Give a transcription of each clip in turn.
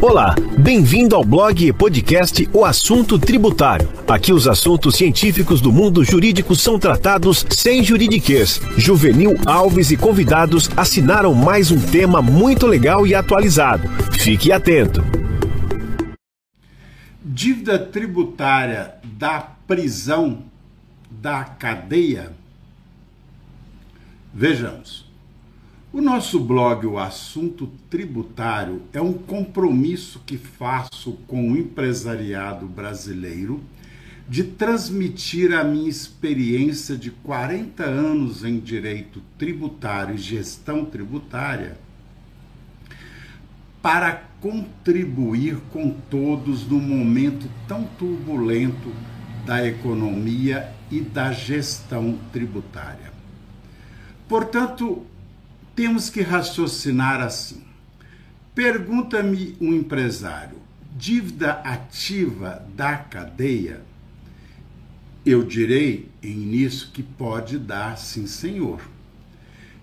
Olá, bem-vindo ao blog e podcast O Assunto Tributário. Aqui os assuntos científicos do mundo jurídico são tratados sem juridiquês. Juvenil Alves e convidados assinaram mais um tema muito legal e atualizado. Fique atento. Dívida tributária da prisão, da cadeia? Vejamos. O nosso blog, o assunto tributário, é um compromisso que faço com o empresariado brasileiro de transmitir a minha experiência de 40 anos em direito tributário e gestão tributária para contribuir com todos no momento tão turbulento da economia e da gestão tributária. Portanto, temos que raciocinar assim. Pergunta-me um empresário: dívida ativa da cadeia? Eu direi em início que pode dar, sim, senhor.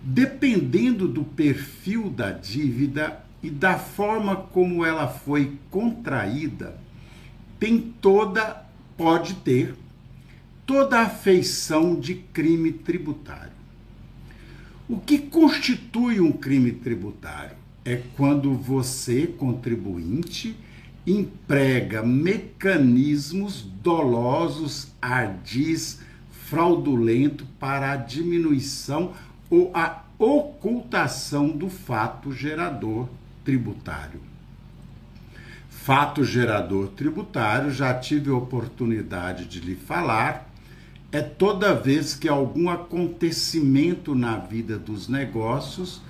Dependendo do perfil da dívida e da forma como ela foi contraída, tem toda, pode ter, toda a feição de crime tributário. O que constitui um crime tributário? É quando você, contribuinte, emprega mecanismos dolosos, ardis, fraudulento para a diminuição ou a ocultação do fato gerador tributário. Fato gerador tributário, já tive a oportunidade de lhe falar, é toda vez que algum acontecimento na vida dos negócios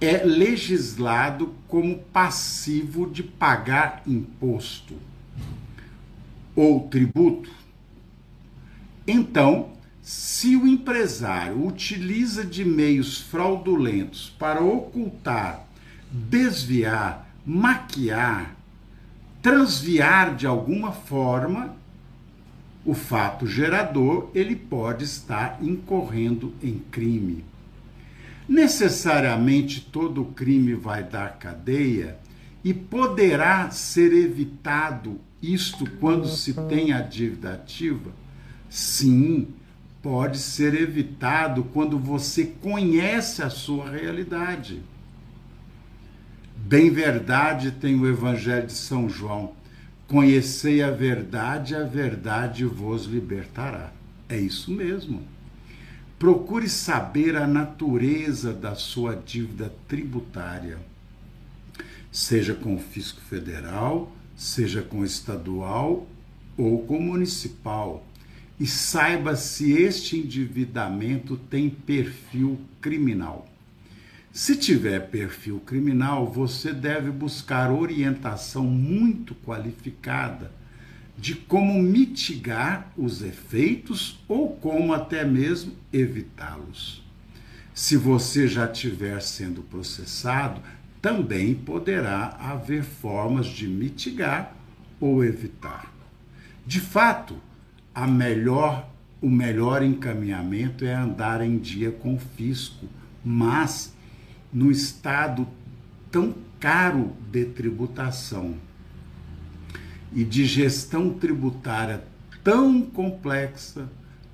é legislado como passivo de pagar imposto ou tributo. Então, se o empresário utiliza de meios fraudulentos para ocultar, desviar, maquiar, transviar de alguma forma o fato gerador, ele pode estar incorrendo em crime. Necessariamente todo crime vai dar cadeia e poderá ser evitado isto quando se tem a dívida ativa? Sim, pode ser evitado quando você conhece a sua realidade. Bem verdade tem o Evangelho de São João Conhecei a verdade, a verdade vos libertará. É isso mesmo. Procure saber a natureza da sua dívida tributária, seja com o fisco federal, seja com o estadual ou com o municipal, e saiba se este endividamento tem perfil criminal. Se tiver perfil criminal, você deve buscar orientação muito qualificada de como mitigar os efeitos ou como até mesmo evitá-los. Se você já estiver sendo processado, também poderá haver formas de mitigar ou evitar. De fato, a melhor, o melhor encaminhamento é andar em dia com o fisco, mas no estado tão caro de tributação e de gestão tributária tão complexa,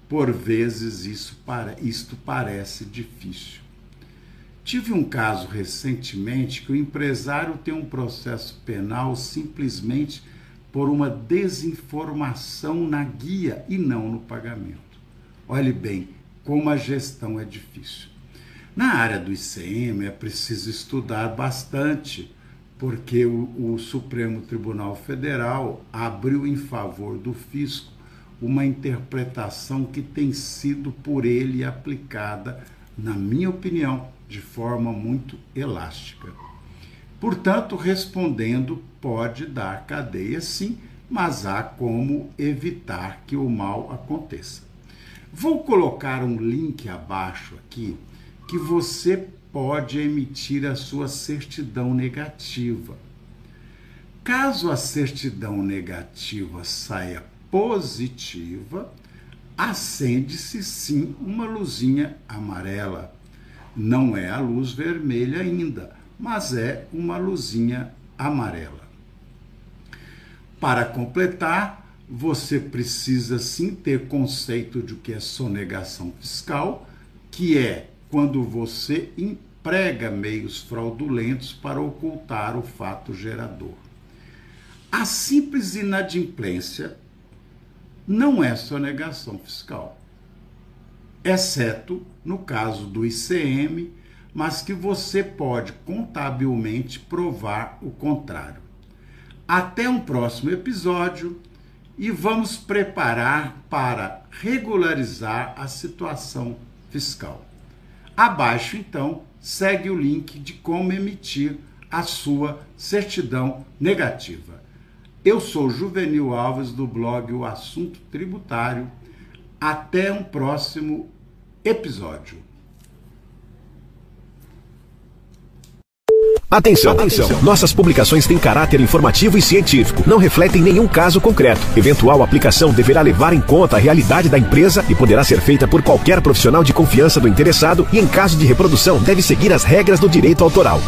por vezes isso para, isto parece difícil. Tive um caso recentemente que o empresário tem um processo penal simplesmente por uma desinformação na guia e não no pagamento. Olhe bem como a gestão é difícil. Na área do ICM é preciso estudar bastante, porque o, o, Supremo Tribunal Federal abriu em favor do fisco uma interpretação que tem sido por ele aplicada, na minha opinião, de forma muito elástica. Portanto, respondendo, pode dar cadeia sim, mas há como evitar que o mal aconteça. Vou colocar um link abaixo aqui que você pode emitir a sua certidão negativa. Caso a certidão negativa saia positiva, acende-se sim uma luzinha amarela. Não é a luz vermelha ainda, mas é uma luzinha amarela. Para completar, você precisa sim ter conceito de o que é sonegação fiscal, que é quando você emprega meios fraudulentos para ocultar o fato gerador. A simples inadimplência não é sonegação fiscal, exceto no caso do ICM, mas que você pode contabilmente provar o contrário. Até um próximo episódio e vamos preparar para regularizar a situação fiscal. Abaixo, então, segue o link de como emitir a sua certidão negativa. Eu sou Juvenil Alves do blog O Assunto Tributário. Até um próximo episódio. Atenção, atenção. Nossas publicações têm caráter informativo e científico. Não refletem nenhum caso concreto. Eventual aplicação deverá levar em conta a realidade da empresa e poderá ser feita por qualquer profissional de confiança do interessado e, em caso de reprodução, deve seguir as regras do direito autoral.